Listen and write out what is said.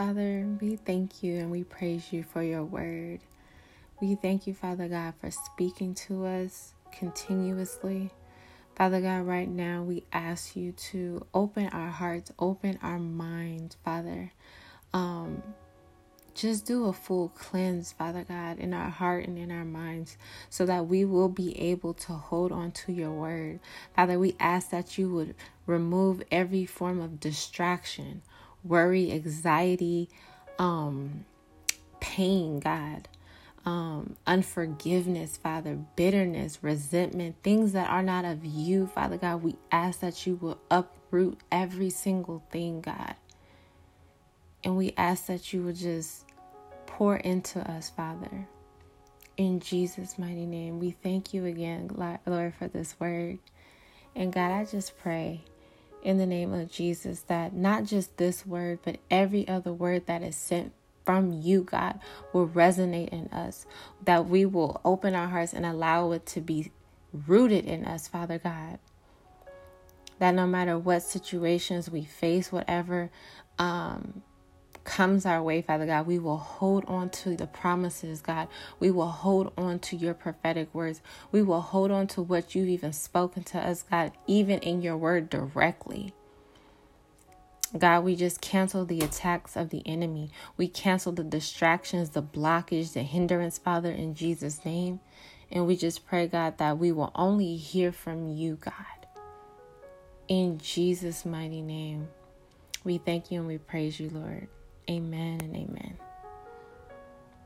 Father, we thank you and we praise you for your word. We thank you, Father God, for speaking to us continuously. Father God, right now we ask you to open our hearts, open our minds, Father. Um, just do a full cleanse, Father God, in our heart and in our minds so that we will be able to hold on to your word. Father, we ask that you would remove every form of distraction, worry, anxiety, um, pain, God. Um, unforgiveness, Father, bitterness, resentment, things that are not of you, Father God. We ask that you will uproot every single thing, God. And we ask that you will just pour into us, Father. In Jesus' mighty name, we thank you again, Lord, for this word. And God, I just pray in the name of Jesus that not just this word, but every other word that is sent from you, God, will resonate in us, that we will open our hearts and allow it to be rooted in us, Father God. That no matter what situations we face, whatever um, comes our way, Father God, we will hold on to the promises, God. We will hold on to your prophetic words. We will hold on to what you've even spoken to us, God, even in your word directly. God, we just cancel the attacks of the enemy. We cancel the distractions, the blockage, the hindrance, Father, in Jesus' name. And we just pray, God, that we will only hear from you, God. In Jesus' mighty name, we thank you and we praise you, Lord. Amen and amen.